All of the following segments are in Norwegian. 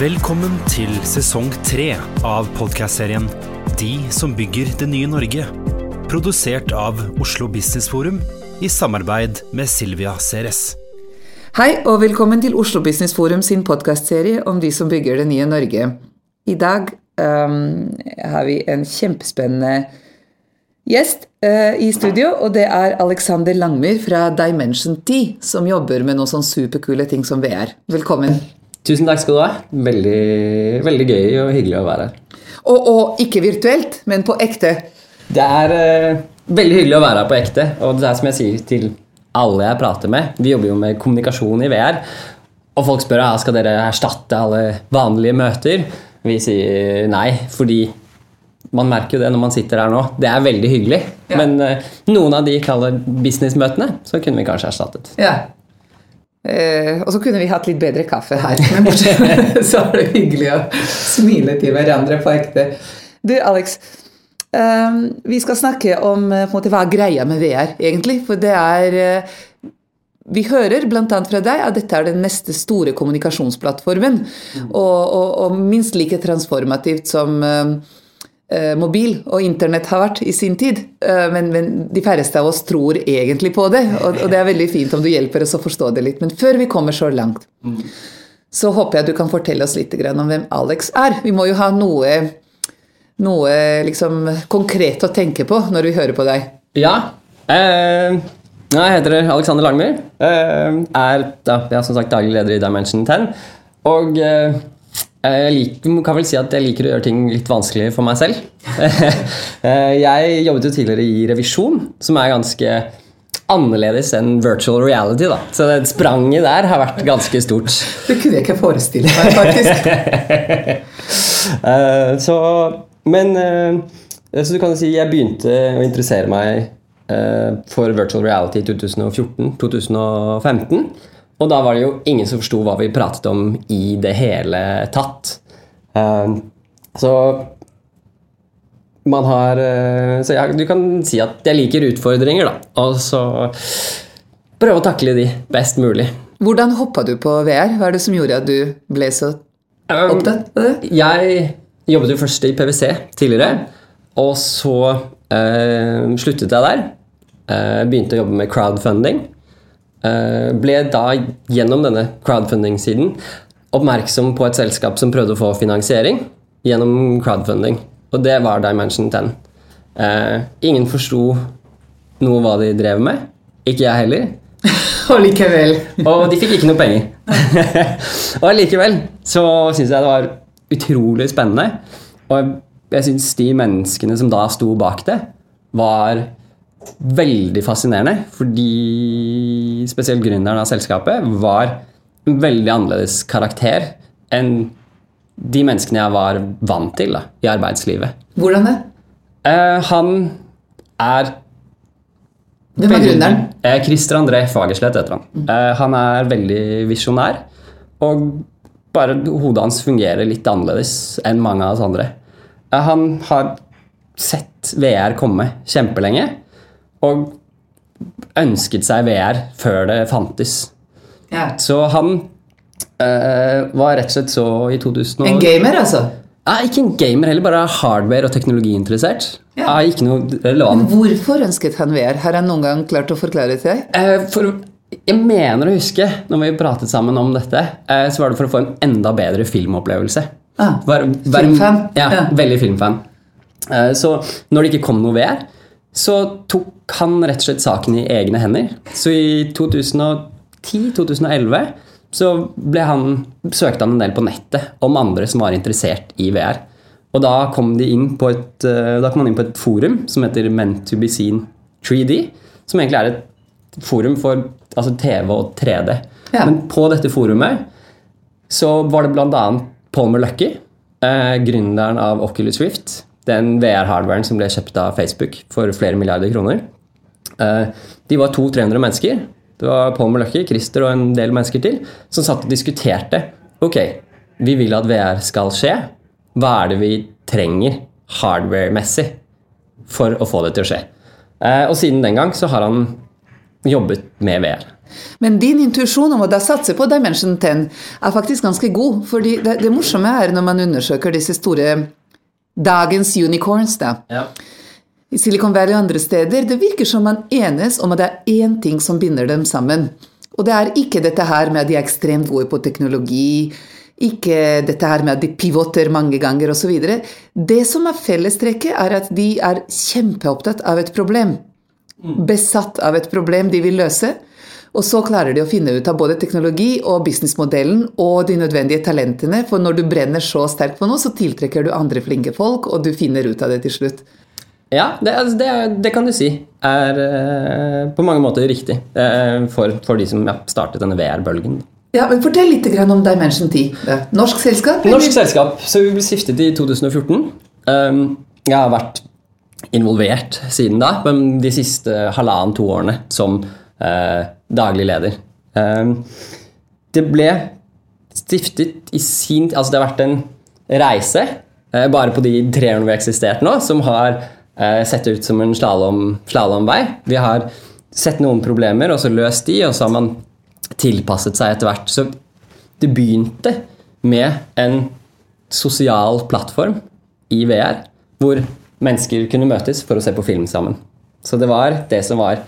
Velkommen til sesong tre av podkastserien De som bygger det nye Norge. Produsert av Oslo Business Forum i samarbeid med Silvia Ceres. Hei og velkommen til Oslo Business Forum sin podkastserie om de som bygger det nye Norge. I dag um, har vi en kjempespennende gjest uh, i studio, og det er Alexander Langmyr fra Dimension 10, som jobber med noen sånn superkule ting som VR. Velkommen. Tusen takk skal du ha. Veldig, veldig gøy og hyggelig å være her. Og, og ikke virtuelt, men på ekte. Det er uh, veldig hyggelig å være her på ekte. Og det er som jeg sier til alle jeg prater med Vi jobber jo med kommunikasjon i VR. Og folk spør ja, skal dere erstatte alle vanlige møter. Vi sier nei, fordi man merker jo det når man sitter her nå. Det er veldig hyggelig. Ja. Men uh, noen av de kaller businessmøtene, så kunne vi kanskje erstattet. Ja. Eh, og så kunne vi hatt litt bedre kaffe her, men så er det hyggelig å smile til hverandre på ekte. Du, Alex. eh, vi skal snakke om på en måte, hva er greia med VR, egentlig. For det er eh, Vi hører bl.a. fra deg at dette er den neste store kommunikasjonsplattformen. Og, og, og minst like transformativt som eh, eh, mobil og internett har vært i sin tid. Eh, men, men de færreste av oss tror egentlig på det, og, og det er veldig fint om du hjelper oss å forstå det litt. Men før vi kommer så langt, så håper jeg du kan fortelle oss litt om hvem Alex er. Vi må jo ha noe, noe liksom konkret å tenke på når vi hører på deg. Ja. Eh, jeg heter Alexander Langmyr. Eh, er da, jeg er som sagt daglig leder i Dimension 10. Og eh, jeg liker, kan vel si at jeg liker å gjøre ting litt vanskelig for meg selv. Eh, jeg jobbet jo tidligere i revisjon, som er ganske annerledes enn virtual reality. da. Så det spranget der har vært ganske stort. Det kunne jeg ikke forestille meg, faktisk. Eh, så, men eh, så du kan si jeg begynte å interessere meg eh, for virtual reality i 2014-2015. Og da var det jo ingen som forsto hva vi pratet om i det hele tatt. Eh, så man har eh, Så jeg, du kan si at jeg liker utfordringer, da. Og så prøve å takle de best mulig. Hvordan hoppa du på VR? Hva er det som gjorde at du ble så Um, opptatt av det? Jeg jobbet jo først i PwC tidligere, og så øh, sluttet jeg der. Eh, begynte å jobbe med crowdfunding. Eh, ble da gjennom denne crowdfunding-siden oppmerksom på et selskap som prøvde å få finansiering gjennom crowdfunding, og det var Dimension 10. Eh, ingen forsto noe hva de drev med. Ikke jeg heller. Og likevel. Og de fikk ikke noe penger. og allikevel så syns jeg det var utrolig spennende. Og jeg syns de menneskene som da sto bak det, var veldig fascinerende. Fordi spesielt gründeren av selskapet var en veldig annerledes karakter enn de menneskene jeg var vant til da, i arbeidslivet. Hvordan det? Eh, han er Hvem er gründeren? Eh, Christer André Fagerslett heter han. Eh, han er veldig visjonær. Og bare hodet hans fungerer litt annerledes enn mange av oss andre. Eh, han har sett VR komme kjempelenge. Og ønsket seg VR før det fantes. Ja. Så han eh, var rett og slett så i 2000 En gamer, altså? Er ikke en gamer heller, bare hardware- og teknologiinteressert. Ja. Ikke noe relevant. Hvorfor ønsket han VR? Har han noen gang klart å forklare det til deg? Eh, For, jeg mener å huske, når vi pratet sammen om dette, eh, så var det for å få en enda bedre filmopplevelse. Ah, Var- var- filmfan? Ja, Ja. veldig filmfan. Eh, Så når det ikke kom noe VR, så tok han rett og slett saken i egne hender. Så i 2010-2011 så ble han, søkte han en del på nettet om andre som var interessert i VR. Og da kom, de inn på et, eh, da kom han inn på et forum som heter Meant to be seen 3D, som egentlig er et forum for altså TV og 3D. Ja. Men på dette forumet så var det bl.a. Palmer Lucky, eh, gründeren av Oculus Rift, den VR-hardwaren som ble kjøpt av Facebook for flere milliarder kroner. Eh, de var 200-300 mennesker. Det var Paul Lucky, Christer og en del mennesker til som satt og diskuterte. Ok, vi vil at VR skal skje. Hva er det vi trenger hardware-messig for å få det til å skje? Eh, og siden den gang så har han jobbet med VR. Men din intuisjon om å da satse på Dimension 10 er faktisk ganske god. fordi det, det morsomme er når man undersøker disse store dagens unicorns, da. i Silicon Valley og andre steder, det virker som man enes om at det er én ting som binder dem sammen. Og det er ikke dette her med at de er ekstremt gode på teknologi, ikke dette her med at de pivoter mange ganger osv. Det som er fellestrekket, er at de er kjempeopptatt av et problem. Besatt av et problem de vil løse. Og så klarer de å finne ut av både teknologi og businessmodellen og de nødvendige talentene, for når du brenner så sterkt på noe, så tiltrekker du andre flinke folk, og du finner ut av det til slutt. Ja, det, det, det kan du si er eh, på mange måter riktig eh, for, for de som ja, startet denne VR-bølgen. Ja, men Fortell litt om Dimension 10. Er Norsk selskap? eller? Norsk selskap, så vi ble stiftet i 2014. Um, jeg har vært involvert siden da, men de siste halvannen-to årene som daglig leder. Um, det ble stiftet i sin Altså, det har vært en reise, eh, bare på de tre årene vi har eksistert nå, som har eh, sett ut som en slalom- slalomvei. Vi har sett noen problemer, og så løst de, og så har man tilpasset seg etter hvert. Så det begynte med en sosial plattform i VR, hvor mennesker kunne møtes for å se på film sammen. Så det var det som var eh,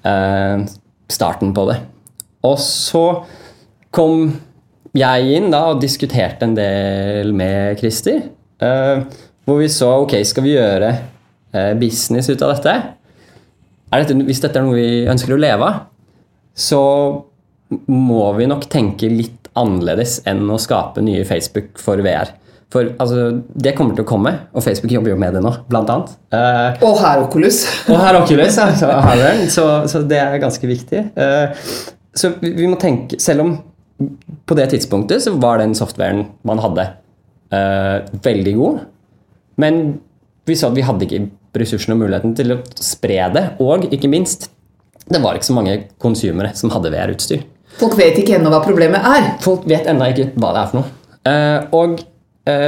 starten på det. Og så kom jeg inn da og diskuterte en del med Christer. eh, hvor vi så ok, skal vi gjøre eh, business ut av dette? Dette? Hvis dette er noe vi ønsker å leve av, så må vi nok tenke litt annerledes enn å skape nye Facebook for VR. For altså, det kommer til å komme, og Facebook jobber jo med det nå, blant annet. Uh, Og her Oculus. og her er Oculus, ja, så, så, så det er ganske viktig. Uh, så vi, vi må tenke, selv om på det tidspunktet så var den softwaren man hadde, uh, veldig god, men vi så at vi hadde ikke ressursene og muligheten til å spre det, og ikke minst, det var ikke så mange konsumere som hadde VR-utstyr. Folk vet ikke ennå hva problemet er. Folk vet ennå ikke hva det er for noe. Uh, og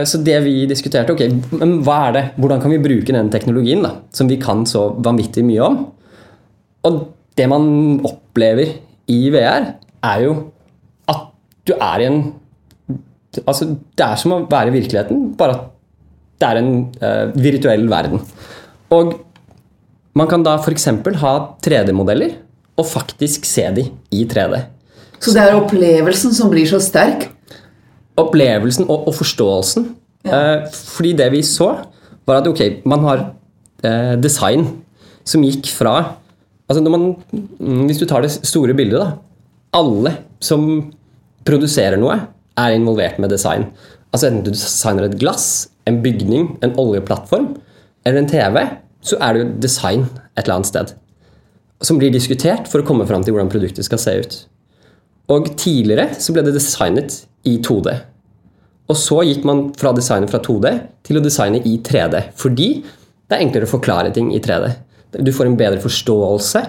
Så det vi diskuterte, ok, men hva er det? hvordan kan vi bruke den teknologien da, som vi kan så vanvittig mye om? Og det man opplever i VR, er jo at du er i en Altså, det er som å være i virkeligheten, bare at det er en uh, virtuell verden. Og man kan da f.eks. ha 3D-modeller og faktisk se de i 3D Så det er opplevelsen som blir så sterk. Opplevelsen og, og forståelsen. Eh, fordi det vi så, var at ok, man har eh, design som gikk fra altså når man, mm, Hvis du tar det store bildet, da. Alle som produserer noe, er involvert med design. Altså Enten du designer et glass, en bygning, en oljeplattform eller en TV, så er det jo design et eller annet sted. Som blir diskutert for å komme fram til hvordan produktet skal se ut. Og tidligere så ble det designet i 2D. Og så gikk man fra designet fra 2D til å designe i 3D. Fordi det er enklere å forklare ting i 3D. Du får en bedre forståelse.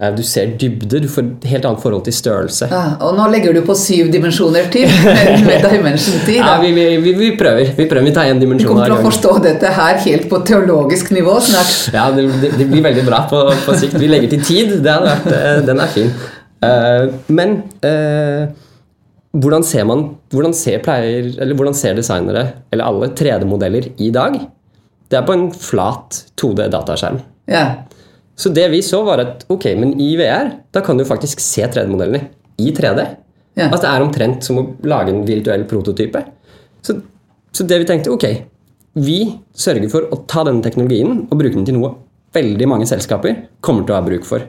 eh, Du ser dybde. Du får et helt annet forhold til størrelse. Ja, og nå legger du på syv dimensjoner til med, med Dimension 10. Ja, vi, vi, vi, prøver. Vi prøver. Vi tar én Vi Du kommer til å forstå dette her helt på teologisk nivå snart. Ja, det, det, det blir veldig bra på, på sikt. Vi legger til tid. Hadde vært, eh, den er fin. Eh, men eh, hvordan ser man hvordan ser, pleier, eller hvordan ser designere, eller alle, 3D-modeller i dag? Det er på en flat 2D-dataskjerm. Ja. Så det vi så, var at ok, men i VR da kan du faktisk se 3D-modellene i 3D. Ja. Altså Det er omtrent som å lage en virtuell prototype. Så, så det vi tenkte, ok, vi sørger for å ta denne teknologien og bruke den til noe veldig mange selskaper kommer til å ha bruk for.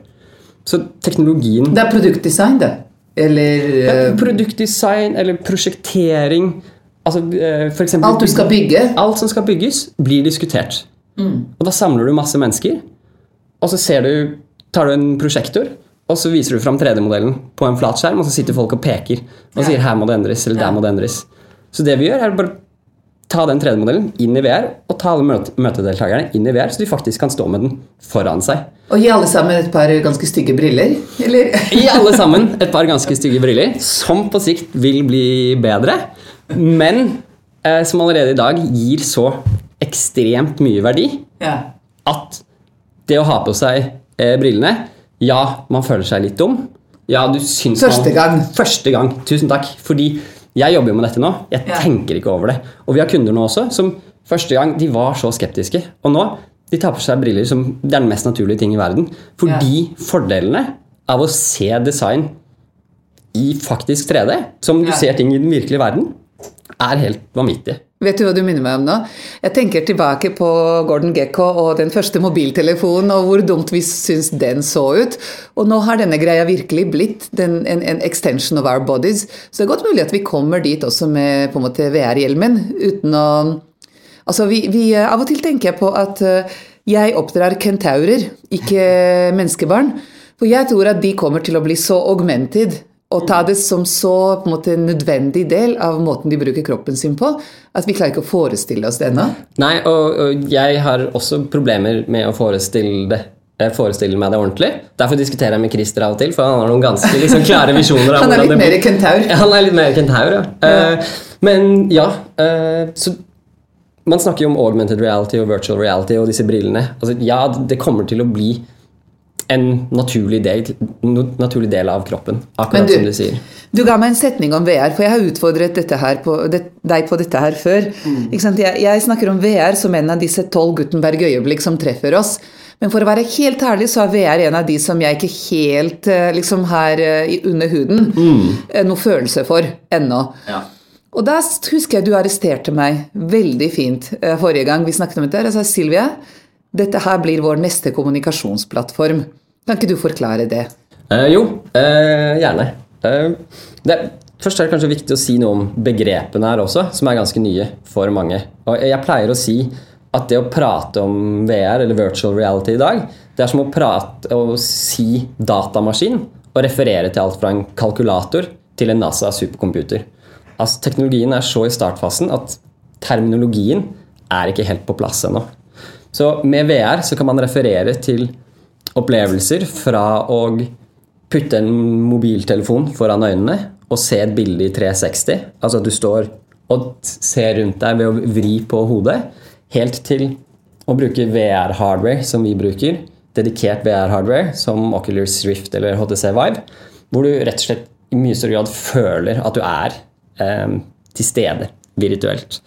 Så teknologien Det er produktdesign, det. Eller ja, eh, Produktdesign eller prosjektering altså, eh, for eksempel, alt du skal bygge. Alt som skal bygges, blir diskutert. Og da samler du masse mennesker, og så ser du, tar du en prosjektor, og så viser du fram 3D-modellen på en flatskjerm, og så sitter folk og peker og sier her må det endres, eller der må det endres. Så det vi gjør, er bare ta den 3D-modellen inn i VR, og ta alle møtedeltakerne inn i VR, så de faktisk kan stå med den foran seg. Og gi alle sammen et par ganske stygge briller. Eller? Gi alle sammen et par ganske stygge briller, som på sikt vil bli bedre, men eh, som allerede i dag gir så ekstremt mye verdi Ja. at det å ha på seg eh, brillene Ja, man føler seg litt dum. Ja, du syns Første man, gang. Første gang. Tusen takk. Fordi jeg jobber jo med dette nå. Jeg Ja. tenker ikke over det. Og vi har kunder nå også som første gang de var så skeptiske. Og nå de tar på seg briller som det er den mest naturlige ting i verden. Fordi fordelene av å se design i faktisk 3D, som du Ja. ser ting i den virkelige verden, er helt vanvittig. Vet du hva du minner meg om nå? Jeg tenker tilbake på Gordon Gekko og den første mobiltelefonen, og hvor dumt vi syns den så ut. Og nå har denne greia virkelig blitt den, en, en extension of our bodies. Så det er godt mulig at vi kommer dit også med VR-hjelmen, uten å Altså, vi, vi, Av og til tenker jeg på at eh, jeg oppdrar kentaurer, ikke menneskebarn. For jeg tror at de kommer til å bli så augmented og ta det som så på en måte nødvendig del av måten de bruker kroppen sin på, at vi klarer ikke å forestille oss det ennå. Nei, og, og jeg har også problemer med å forestille det. Forestille meg det ordentlig. Derfor diskuterer jeg med Christer av og til, for han har noen ganske liksom, klare visjoner. Han er litt mer kentaur. Ja, han er litt mer kentaur, ja. Eh, men ja, uh, så man snakker jo om augmented reality og virtual reality og disse brillene. Altså, ja, det kommer til å bli en naturlig del, naturlig del av kroppen, akkurat du- som du sier. Du ga meg en setning om VR, for jeg har utfordret dette her på, det, deg på dette her før. Ikke sant? Jeg, jeg snakker om VR som en av disse tolv Gutenberg-øyeblikk som treffer oss. Men for å være helt ærlig så er VR en av de som jeg ikke helt eh, liksom har eh, under huden mm. noe følelse for ennå. Og da husker jeg du arresterte meg veldig fint eh, forrige gang vi snakket om dette. Jeg sa Silvia, dette her blir vår neste kommunikasjonsplattform. Kan ikke du forklare det? Eh, jo, eh, gjerne. Eh, det, først er det kanskje viktig å si noe om begrepene her også, som er ganske nye for mange. Og jeg pleier å si at det å prate om VR eller virtual reality i dag, det er som å prate og si datamaskin og referere til alt fra en kalkulator til en NASA supercomputer. Altså, teknologien er så i startfasen at terminologien er ikke helt på plass ennå. Så med VR så kan man referere til opplevelser fra å putte en mobiltelefon foran øynene og se et bilde i 360. Altså at du står og ser rundt deg ved å vri på hodet. Helt til å bruke VR-hardware, som vi bruker. Dedikert VR-hardware, som Oculus Rift eller HTC Vive. Hvor du rett og slett i mye større grad føler at du er eh, til stede virtuelt.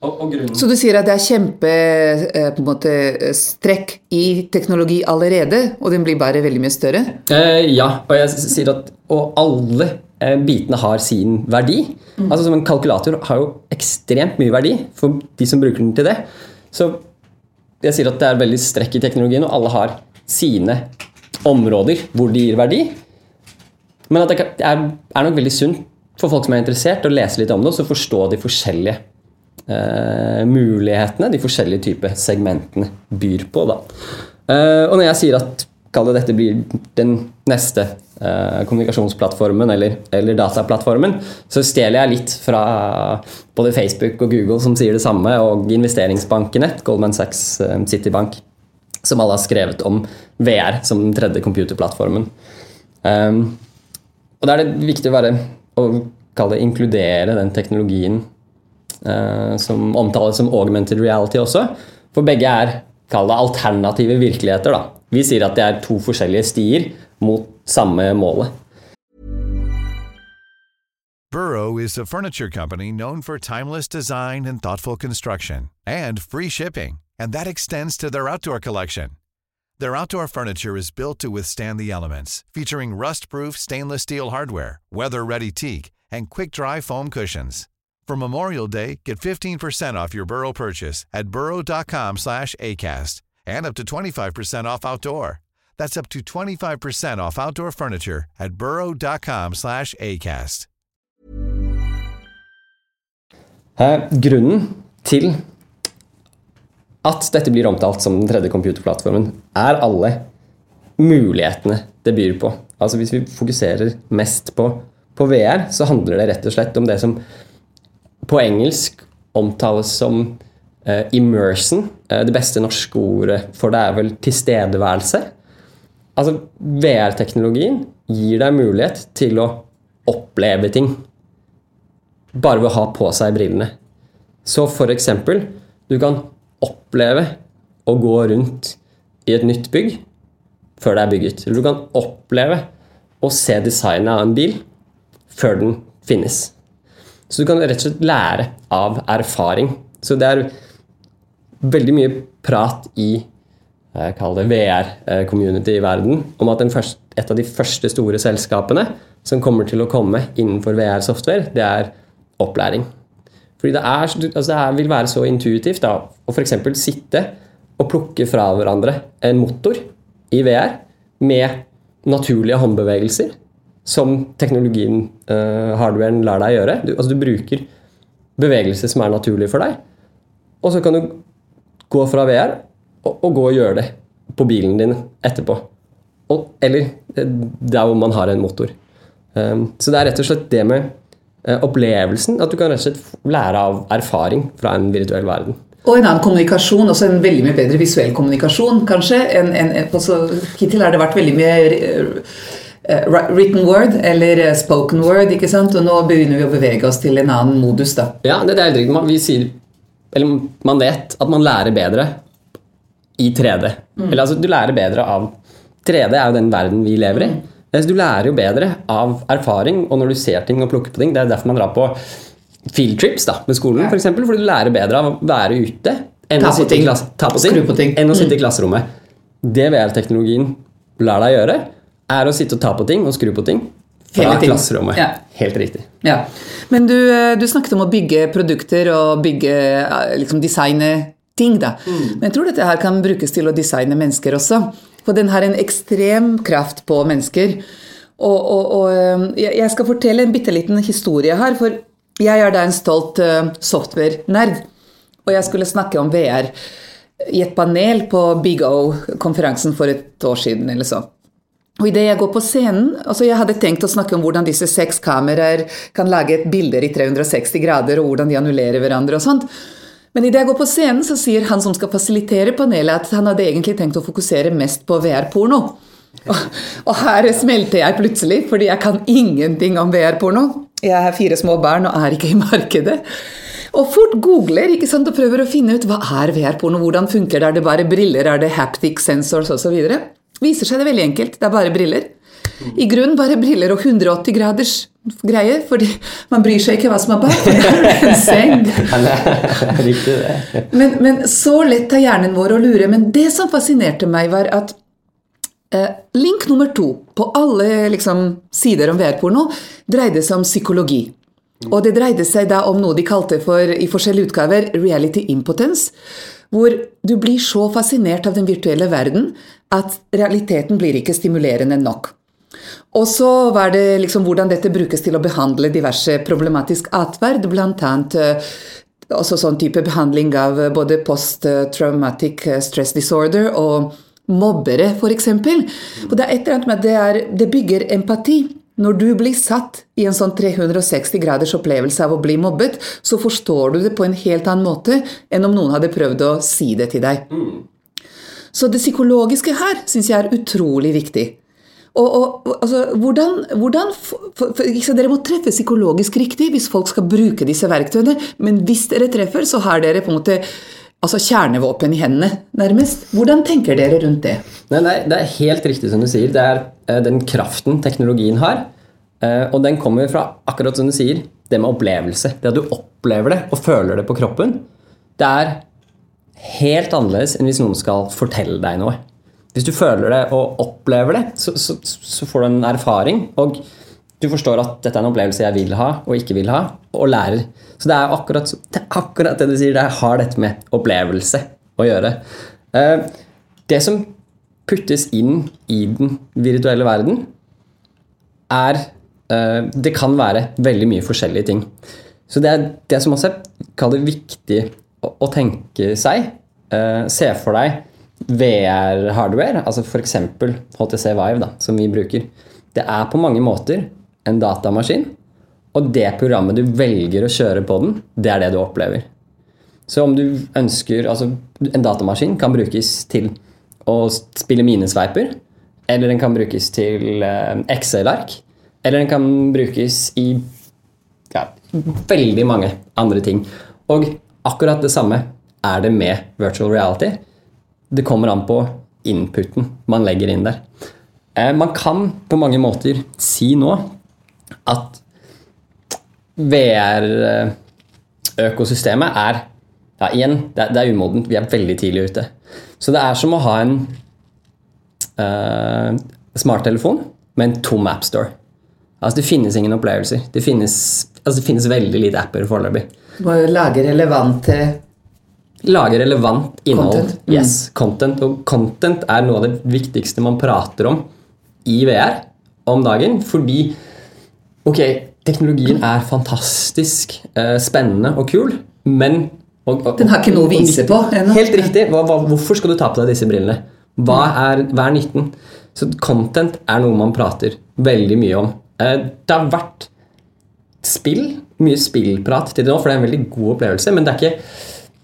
Og, og grunnen Så du sier at det er kjempe eh, på en måte, eh, i teknologi allerede, og den blir bare veldig mye større? Eh, ja, og jeg sier at og alle eh, bitene har sin verdi. Altså som En kalkulator har jo ekstremt mye verdi for de som bruker den til det. Så jeg sier at det er veldig strekk i teknologien, og alle har sine områder hvor de gir verdi. Men at det det er, er nok veldig sunt for folk som er interessert, å lese litt om det og så forstå de forskjellige eh, mulighetene de forskjellige typer segmentene byr på. Eh, og når jeg sier at dette blir den neste eh, kommunikasjonsplattformen eller, eller dataplattformen, så stjeler jeg litt fra både Facebook og Google som sier det samme, og investeringsbankene, Goldman Sachs, eh, Citibank, som alle har skrevet om VR som den tredje computerplattformen. Um, og da er det viktig å være å inkludere den teknologien som omtales som augmented reality også. For begge er kall det alternative virkeligheter. Da. Vi sier at det er to forskjellige stier mot samme målet. Burrow is a furniture company known for timeless design and thoughtful construction and free shipping, and that extends to their outdoor collection. Their outdoor furniture is built to withstand the elements, featuring rust-proof stainless steel hardware, weather-ready teak, and quick-dry foam cushions. For Memorial Day, get 15% off your Burrow purchase at burrow.com slash ACAST and up to 25% off outdoor. That's up to 25% off outdoor furniture at burrow.com slash ACAST. Eh, grunnen til at dette blir omtalt som den tredje computerplattformen, er alle mulighetene det byr på. Altså Hvis vi fokuserer mest på, på VR, så handler det rett og slett om det som på engelsk omtales som eh, immersion. Eh, det beste norske ordet for det er vel tilstedeværelse. Altså VR-teknologien gir deg mulighet til å oppleve ting bare ved å ha på seg brillene. Så for eksempel, du kan oppleve å gå rundt i et nytt bygg før det er bygget. Eller du kan oppleve å se designet av en bil før den finnes. Så du kan rett og slett lære av erfaring. Så det er veldig mye prat i det VR-community i verden om at første, et av de første store selskapene som kommer til å komme innenfor VR-software, det er opplæring. Fordi det, er, altså det vil være så intuitivt da, å f.eks. sitte og plukke fra hverandre en motor i VR med naturlige håndbevegelser som teknologien, uh, hardwaren, lar deg gjøre. Du, altså du bruker bevegelser som er naturlige for deg, og så kan du gå fra VR og, og gå og gjøre det på bilen din etterpå. Og, eller eh, der hvor man har en motor. Um, så det er rett og slett det med uh, opplevelsen. At du kan rett og slett lære av erfaring fra en virtuell verden. Og en annen kommunikasjon, også en veldig mye bedre visuell kommunikasjon, kanskje. En, en, også, hittil har det vært veldig mye written word eller spoken word, ikke sant? og nå begynner vi å bevege oss til en annen modus. da. Ja, det, det er helt. Vi sier, eller man vet at man lærer bedre i 3D. Mm. Eller altså, du lærer bedre av 3D er jo den verden vi lever i. Mm. Du lærer jo bedre av erfaring, og når du ser ting og plukker på ting. Det er derfor man drar på fieldtrips da, med skolen, ja. for eksempel, fordi du lærer bedre av å være ute enn å sitte, i, klass, på ting, på ting. Enn å sitte mm. i klasserommet. Det VR-teknologien lar deg gjøre, er å sitte og ta på ting og skru på ting fra klasserommet. Ja. Helt riktig. Ja. Men du, eh, du, snakket om å bygge produkter og bygge, eh, liksom designe ting. da. Mm. Men jeg tror dette her kan brukes til å designe mennesker også. For den har en ekstrem kraft på mennesker. Og, og, og eh, jeg skal fortelle en bitte liten historie her. For jeg er da en stolt software-nerd. Og jeg skulle snakke om VR i et panel på Big O-konferansen for et år siden. eller så. Og idet jeg går på scenen altså Jeg hadde tenkt å snakke om hvordan disse seks kameraer kan lage et bilder i 360 grader, og hvordan de annullerer hverandre og sånt. Men idet jeg går på scenen, så sier han som skal fasilitere panelet, at han hadde egentlig tenkt å fokusere mest på VR-porno. Og, og, her smelter jeg plutselig, fordi jeg kan ingenting om VR-porno. Jeg har fire små barn og er ikke i markedet. Og fort googler ikke sant, og prøver å finne ut hva er VR-porno, hvordan funker det, er det bare briller, er det haptic sensors osv. Viser seg det veldig enkelt, det er bare briller. I grunnen bare briller og 180 graders greie, fordi man bryr seg ikke hva som er bak. En seng. men, men, så lett er hjernen vår å lure. Men det som fascinerte meg, var at eh, link nummer to på alle liksom, sider om VR-porno dreide seg om psykologi. Og det dreide seg da om noe de kalte for i forskjellige utgaver reality impotence. Hvor du blir så fascinert av den virtuelle verden at realiteten blir ikke stimulerende nok. Og så var det liksom hvordan dette brukes til å behandle diverse problematisk atferd, bl.a. Eh, også sånn type behandling av både post-traumatic stress disorder og mobbere, f.eks. Og det er et eller annet med det, er, det bygger empati. Når du blir satt i en sånn 360 graders opplevelse av å bli mobbet, så forstår du det på en helt annen måte enn om noen hadde prøvd å si det til deg. Mm. Så det psykologiske her syns jeg er utrolig viktig. Og, og altså, hvordan, hvordan for, for, Dere må treffe psykologisk riktig hvis folk skal bruke disse verktøyene, men hvis dere treffer, så har dere på en måte altså kjernevåpen i hendene, nærmest. Hvordan tenker dere rundt det? Nei, nei, det er helt riktig som du sier. Det er eh, den kraften teknologien har. Eh, og den kommer fra akkurat som du sier, det med opplevelse. Det at du opplever det og føler det på kroppen. Det er helt annerledes enn hvis noen skal fortelle deg noe. Hvis du føler det og opplever det, så, så, så får du en erfaring. Og du forstår at dette er en opplevelse jeg vil ha og ikke vil ha, og lærer. Så det er akkurat det, er akkurat det du sier. Det har dette med opplevelse å gjøre. Eh, det som puttes inn i den virtuelle verden, er eh, Det kan være veldig mye forskjellige ting. Så det er det som også er viktig å, tenke seg. Eh, se for deg VR-hardware, altså f.eks. HTC Vive, da, som vi bruker. Det er på mange måter en datamaskin, og det programmet du velger å kjøre på den, det er det du opplever. Så om du ønsker Altså, en datamaskin kan brukes til å spille minesveiper, eller den kan brukes til eh, Excel-ark, eller den kan brukes i ja, veldig mange andre ting. Og akkurat det samme er det med virtual reality. Det kommer an på inputen man legger inn der. Eh, man kan på mange måter si nå at VR-økosystemet er ja, igjen, det er, det er umodent. Vi er veldig tidlig ute. Så det er som å ha en uh, smarttelefon med en tom appstore. Altså, det finnes ingen opplevelser. Det finnes, altså, det finnes veldig lite apper foreløpig. Lage relevant Lage relevant innhold. Content. Mm. Yes, content. Og content er noe av det viktigste man prater om i VR om dagen. Fordi Ok, teknologien er fantastisk eh, spennende og kul, men og, og, Den har ikke noe å vise på ennå. Helt riktig. Hva, hva, hvorfor skal du ta på deg disse brillene? Hva er, hva er nytten? Så content er noe man prater veldig mye om. Eh, det har vært spill, mye spillprat til det nå, for det er en veldig god opplevelse, men det er ikke,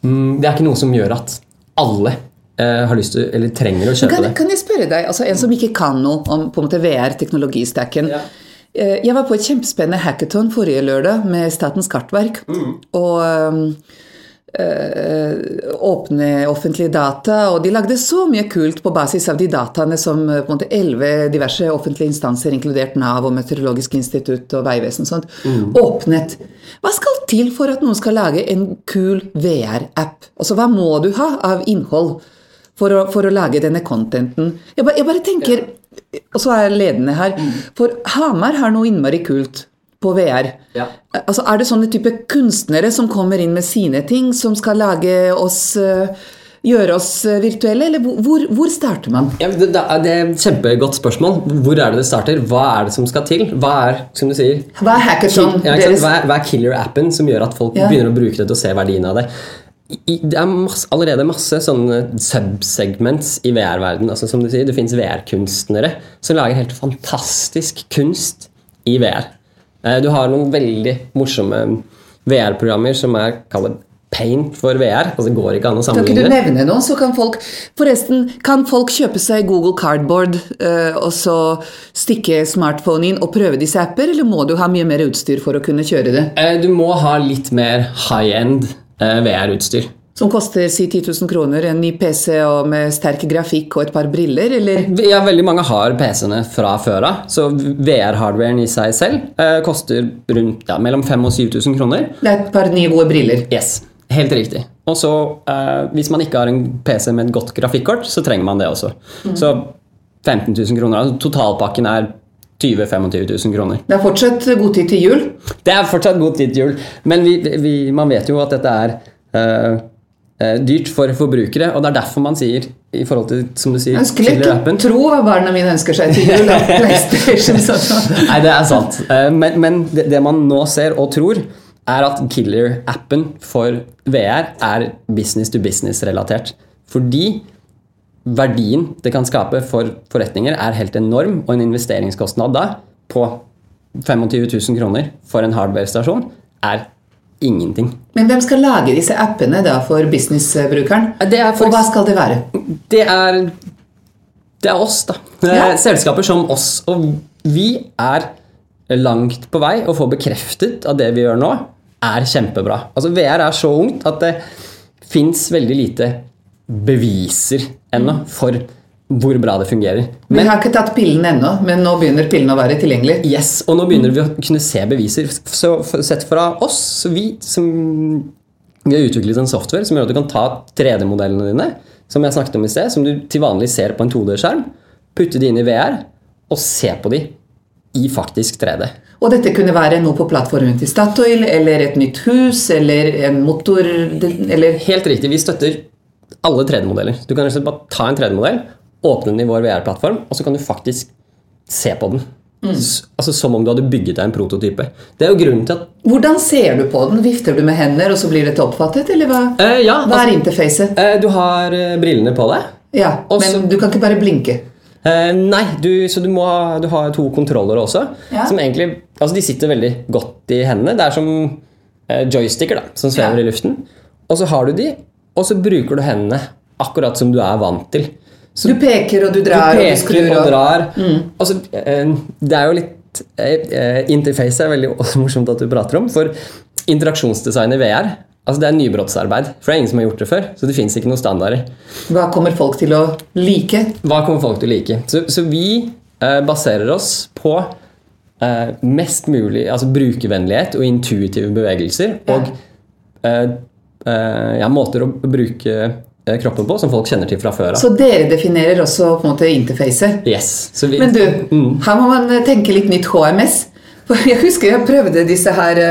mm, det er ikke noe som gjør at alle eh, har lyst til, eller trenger å kjøpe Kan, det. kan jeg spørre deg, altså en som ikke kan noe om på en måte VR-teknologistacken. Ja. Eh, Jeg var på et kjempespennende hackathon forrige lørdag med Statens kartverk. Og um, eh, åpne offentlige data, og de lagde så mye kult på basis av de dataene som eh, elleve diverse offentlige instanser, inkludert Nav og Meteorologisk institutt og Vegvesen, og sånt, åpnet. Hva skal til for at noen skal lage en kul VR-app? Altså, hva må du ha av innhold for å, for å lage denne contenten? Jeg bare, jeg bare tenker, og så er jeg ledende her, for Hamar har noe innmari kult på VR. Ja. Altså, er det sånne type kunstnere som kommer inn med sine ting, som skal lage oss eh, Gjøre oss eh, virtuelle, eller hvor- hvor, starter man? Ja, det, det er et kjempegodt spørsmål. Hvor er det det starter? Hva er det som skal til? Hva er, som du sier Hva er hackathon? Ja, hva, er, hva er killer-appen som gjør at folk Ja. begynner å bruke det til å se verdien av det? I, det er masse, allerede masse sånne subsegments i VR-verden. Altså, som du sier, det fins VR-kunstnere som lager helt fantastisk kunst i VR. Eh, Du har noen veldig morsomme VR-programmer som er kallet paint for VR. Altså, det går ikke an å Kan ikke du sammenligne. nevne noe, så kan folk Forresten, kan folk kjøpe seg Google Cardboard eh, og så stikke smartphone inn og prøve disse apper, eller må du ha mye mer utstyr for å kunne kjøre det? Eh, Du må ha litt mer high-end eh, VR-utstyr. Som koster si 10 000 kroner, en ny PC og med sterk grafikk og et par briller, eller? Ja, veldig mange har PC-ene fra før av, så VR-hardwaren i seg selv eh, koster rundt ja, mellom 5000 og 7000 kroner. Det er et par nye gode briller. Yes, helt riktig. Og så, eh, hvis man ikke har en PC med et godt grafikkort, så trenger man det også. Så 15 000 kroner. Altså, totalpakken er 20 25 000 kroner. Det er fortsatt god tid til jul. Det er fortsatt god tid til jul, men vi, vi, man vet jo at dette er eh, dyrt for forbrukere, og det er derfor man sier i forhold til, som du sier, Jeg skulle ikke tro hva barna mine ønsker seg til jul. PlayStation. Nei, det er sant. Uh, Men, men det, det man nå ser og tror, er at killer-appen for VR er business to business-relatert. Fordi verdien det kan skape for forretninger, er helt enorm, og en investeringskostnad da på 25 000 kroner for en hardware-stasjon er ingenting. Men hvem skal lage disse appene da for businessbrukeren? Det er for Og hva skal det være? Det er Det er oss, da. Ja. Selskaper som oss. Og vi er langt på vei å få bekreftet at det vi gjør nå, er kjempebra. Altså VR er så ungt at det fins veldig lite beviser ennå for hvor bra det fungerer. Vi har ikke tatt pillen ennå, men nå begynner pillen å være tilgjengelig. Yes, og nå begynner vi å kunne se beviser. Så sett fra oss, vi som vi har utviklet en software som gjør at du kan ta 3D-modellene dine, som jeg snakket om i sted, som du til vanlig ser på en 2D-skjerm, putte de inn i VR og se på de i faktisk 3D. Og dette kunne være noe på plattformen til Statoil, eller et nytt hus, eller en motor eller Helt riktig, vi støtter alle 3D-modeller. Du kan bare ta en 3D-modell, åpne den i vår VR-plattform, og så kan du faktisk se på den. Mm. Altså Som om du hadde bygget deg en prototype. Det er jo grunnen til at Hvordan ser du på den? Vifter du med hender, og så blir dette oppfattet, eller hva? Eh, ja, hva er altså- interfacet? eh, Du har eh, brillene på deg. Ja, også- men du kan ikke bare blinke. Eh, nei, du, så du, må ha, du har to kontroller også. Ja. Som egentlig, altså De sitter veldig godt i hendene. Det er som eh, joysticker da, som svever i luften. Og så har du de, og så bruker du hendene akkurat som du er vant til. Så Du peker og du du drar og du skrur og drar. Og så, det er jo litt eh, eh, Interface er veldig morsomt at du prater om. For interaksjonsdesign i VR altså det er nybrottsarbeid. For det er ingen som har gjort det før. Så det fins ikke noen standarder. Hva kommer folk til å like? Hva kommer folk til å like? Så, så vi eh, baserer oss på eh, mest mulig altså brukervennlighet og intuitive bevegelser. Og eh, eh, ja, måter å bruke eh, kroppen på som folk kjenner til fra før av. Så dere definerer også på en måte interfacet. Yes. Vi, Men du, Mm. her må man eh, tenke litt nytt HMS. For jeg husker jeg prøvde disse her,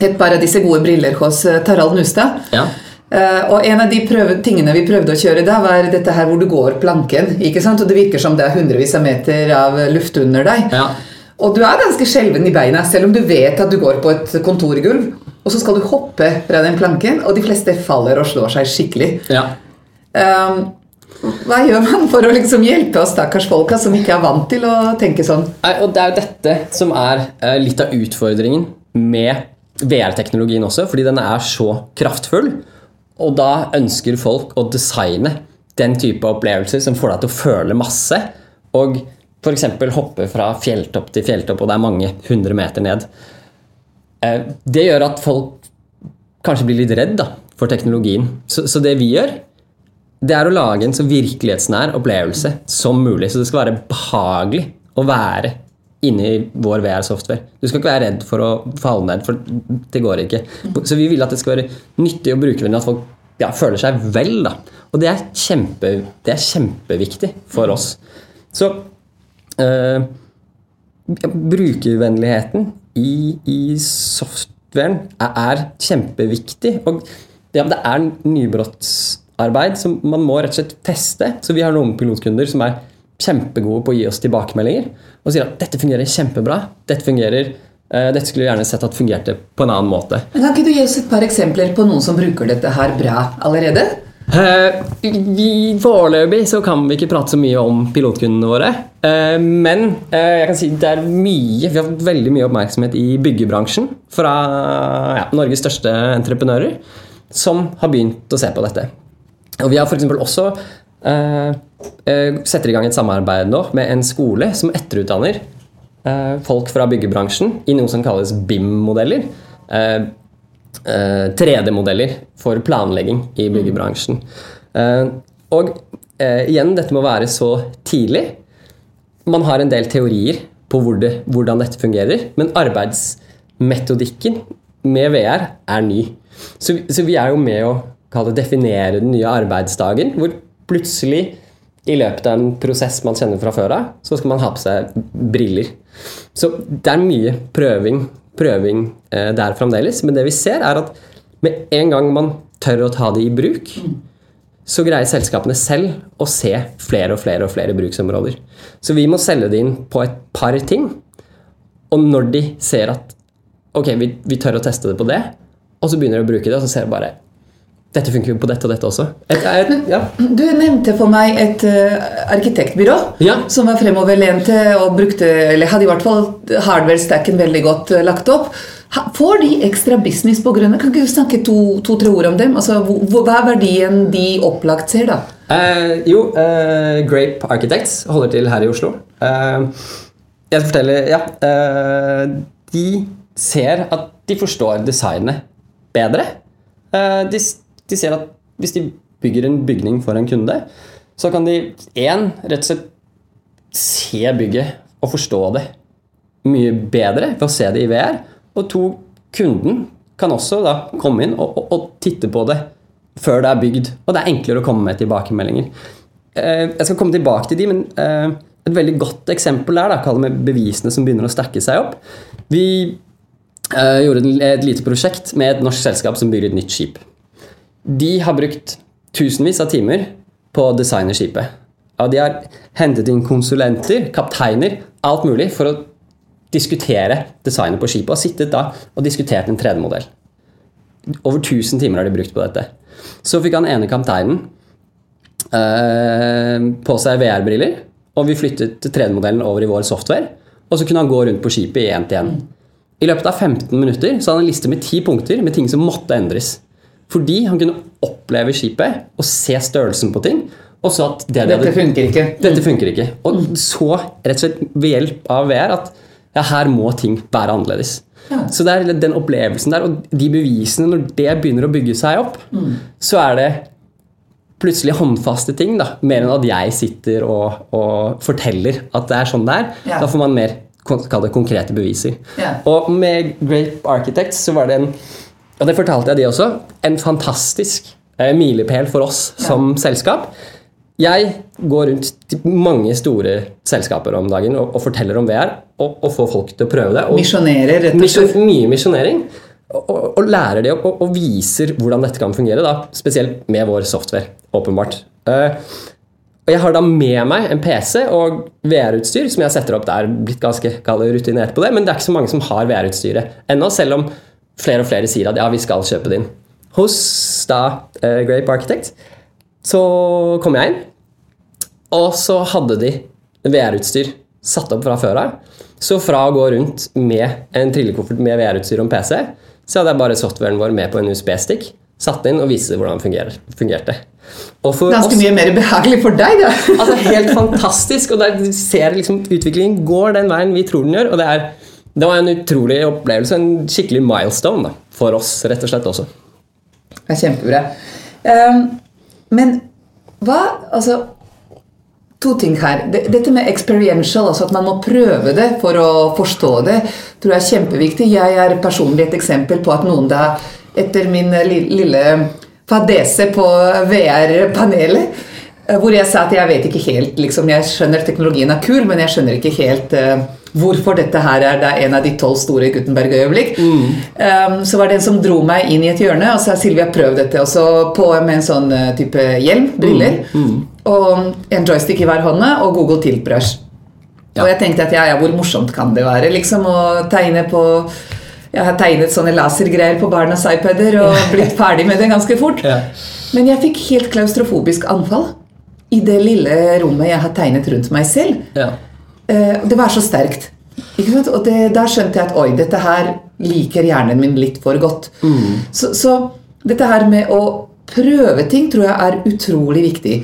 et par av disse gode briller hos Tarald Nustad. Ja. Uh, og en av de prøve, tingene vi prøvde å kjøre da, var dette her hvor du går planken. ikke sant? Og det virker som det er hundrevis av meter av luft under deg. Ja. Og du er ganske skjelven i beina, selv om du vet at du går på et kontorgulv. Og så skal du hoppe fra den planken, og de fleste faller og slår seg skikkelig. ja. Um, hva gjør man for å liksom hjelpe oss stakkars folka som ikke er vant til å tenke sånn? Nei, Og det er jo dette som er uh, litt av utfordringen med VR-teknologien også, fordi den er så kraftfull. Og da ønsker folk å designe den type opplevelser som får deg til å føle masse. Og f.eks. hoppe fra fjelltopp til fjelltopp, og det er mange hundre meter ned. Eh, Det gjør at folk kanskje blir litt redd da, for teknologien. Så, så det vi gjør, det er å lage en så virkelighetsnær opplevelse som mulig. Så det skal være behagelig å være inni vår VR-software. Du skal ikke være redd for å falle ned, for det går ikke. Så vi vil at det skal være nyttig og brukervennlig, at folk ja, føler seg vel. da. Og det er, kjempe, det er kjempeviktig for oss. Så øh, brukervennligheten i, i softwaren er, er kjempeviktig. Og det, det er nybrottsarbeid som man må rett og slett teste. Så vi har noen pilotkunder som er kjempegode på å gi oss tilbakemeldinger og sier at dette fungerer kjempebra. Dette fungerer, uh, dette skulle vi gjerne sett at fungerte på en annen måte. Men Kan ikke du gi oss et par eksempler på noen som bruker dette her bra allerede? Vi, foreløpig så kan vi ikke prate så mye om pilotkundene våre. Uh, men uh, jeg kan si det er mye Vi har fått veldig mye oppmerksomhet i byggebransjen fra ja, Norges største entreprenører som har begynt å se på dette. Og vi har f.eks. også setter i gang et samarbeid nå med en skole som etterutdanner folk fra byggebransjen i noe som kalles BIM-modeller. Eh, eh, 3D-modeller for planlegging i byggebransjen. Eh, og eh, igjen, dette må være så tidlig. Man har en del teorier på hvor det, hvordan dette fungerer, men arbeidsmetodikken med VR er ny. Så, så vi er jo med å definere den nye arbeidsdagen, hvor plutselig i løpet av en prosess man kjenner fra før av, så skal man ha på seg briller. Så det er mye prøving, prøving eh, der fremdeles, men det vi ser er at med en gang man tør å ta det i bruk, så greier selskapene selv å se flere og flere og flere bruksområder. Så vi må selge det inn på et par ting, og når de ser at ok, vi, vi tør å teste det på det, og så begynner de å bruke det, og så ser de bare dette funker jo på dette og dette også. Et, et, ja. Du nevnte for meg et uh, arkitektbyrå Ja. som var fremoverlente og brukte, eller hadde i hvert fall hardware-stacken veldig godt uh, lagt opp. Ha- Får de ekstra business på grunn av Kan ikke du snakke to-tre to, ord om dem? Altså, hvor- Hva er verdien de opplagt ser, da? Uh, jo, Grape Architects holder til her i Oslo. Jeg skal fortelle Ja. de ser at de forstår designet bedre. De, de ser at hvis de bygger en bygning for en kunde, så kan de én rett og slett se bygget og forstå det mye bedre ved å se det i VR. Og to, kunden kan også da komme inn og, og, og titte på det før det er bygd. Og det er enklere å komme med tilbakemeldinger. Eh, jeg skal komme tilbake til de, men eh, et veldig godt eksempel er da, kall det med bevisene som begynner å stakke seg opp. Vi eh, gjorde et lite prosjekt med et norsk selskap som bygger et nytt skip. De har brukt tusenvis av timer på å designe skipet. Ja, de har hentet inn konsulenter, kapteiner, alt mulig for å diskutere designet på skipet. Og sittet da og diskutert en 3D-modell. Over 1000 timer har de brukt på dette. Så fikk han ene kapteinen eh, på seg VR-briller, og vi flyttet 3D-modellen over i vår software. Og så kunne han gå rundt på skipet i én til én. I løpet av 15 minutter så hadde han en liste med ti punkter med ting som måtte endres. Fordi han kunne oppleve skipet og se størrelsen på ting. Og så at det Dette hadde, funker ikke. dette funker ikke. Og så rett og slett ved hjelp av VR at ja, her må ting være annerledes. Så det er den opplevelsen der, og de bevisene, når det begynner å bygge seg opp, så er det plutselig håndfaste ting, da, mer enn at jeg sitter og, og forteller at det er sånn det er. Ja. Da får man mer konkrete beviser. Ja. Og med Grape Architects så var det en og det fortalte jeg de også, en fantastisk eh, milepæl for oss som selskap. Jeg går rundt til mange store selskaper om dagen og, og forteller om VR, og, og får folk til å prøve det. Misjonerer, rett og slett. mye misjonering. Og, og, lærer det og, og viser hvordan dette kan fungere, da, spesielt med vår software. åpenbart. Eh, og Jeg har da med meg en PC og VR-utstyr som jeg setter opp der. blitt ganske rutinert på det, Men det er ikke så mange som har VR-utstyret ennå, selv om flere og flere sier at ja, vi skal kjøpe din. Hos da uh, Grape Architect så kom jeg inn, og så hadde de VR-utstyr satt opp fra før av. Så fra å gå rundt med en trillekoffert med VR-utstyr og en PC, så hadde jeg bare softwaren vår med på en USB-stick, satt inn og viste hvordan den fungerte. Ganske oss- mye mer behagelig for deg, da. Altså Helt fantastisk. Og der ser liksom utviklingen går den veien vi tror den gjør. Og det, er, det var en utrolig opplevelse, en skikkelig milestone da, for oss, rett og slett også. Det er kjempebra. Um, men hva Altså, to ting her. Dette med experiential, altså at man må prøve det for å forstå det, tror jeg er kjempeviktig. Jeg er personlig et eksempel på at noen da, etter min lille fadese på VR-panelet, eh, hvor jeg sa at jeg vet ikke helt liksom, Jeg skjønner teknologien er kul, men jeg skjønner ikke helt eh, hvorfor dette her er det en av de tolv store Gutenberg-øyeblikk. Um, så var det en som dro meg inn i et hjørne og sa Silvia, prøv dette. Og så på med en sånn eh, type hjelm, briller, og en joystick i hver hånd og Google Tilt Brush. Ja. Og jeg tenkte at ja, ja, hvor morsomt kan det være liksom å tegne på Jeg har tegnet sånne lasergreier på barnas iPader og blitt ferdig med det ganske fort. Ja. Men jeg fikk helt klaustrofobisk anfall i det lille rommet jeg har tegnet rundt meg selv. Ja. Eh, Det var så sterkt. Og det, da skjønte jeg at oi, dette her liker hjernen min litt for godt. Så, så dette her med å prøve ting tror jeg er utrolig viktig.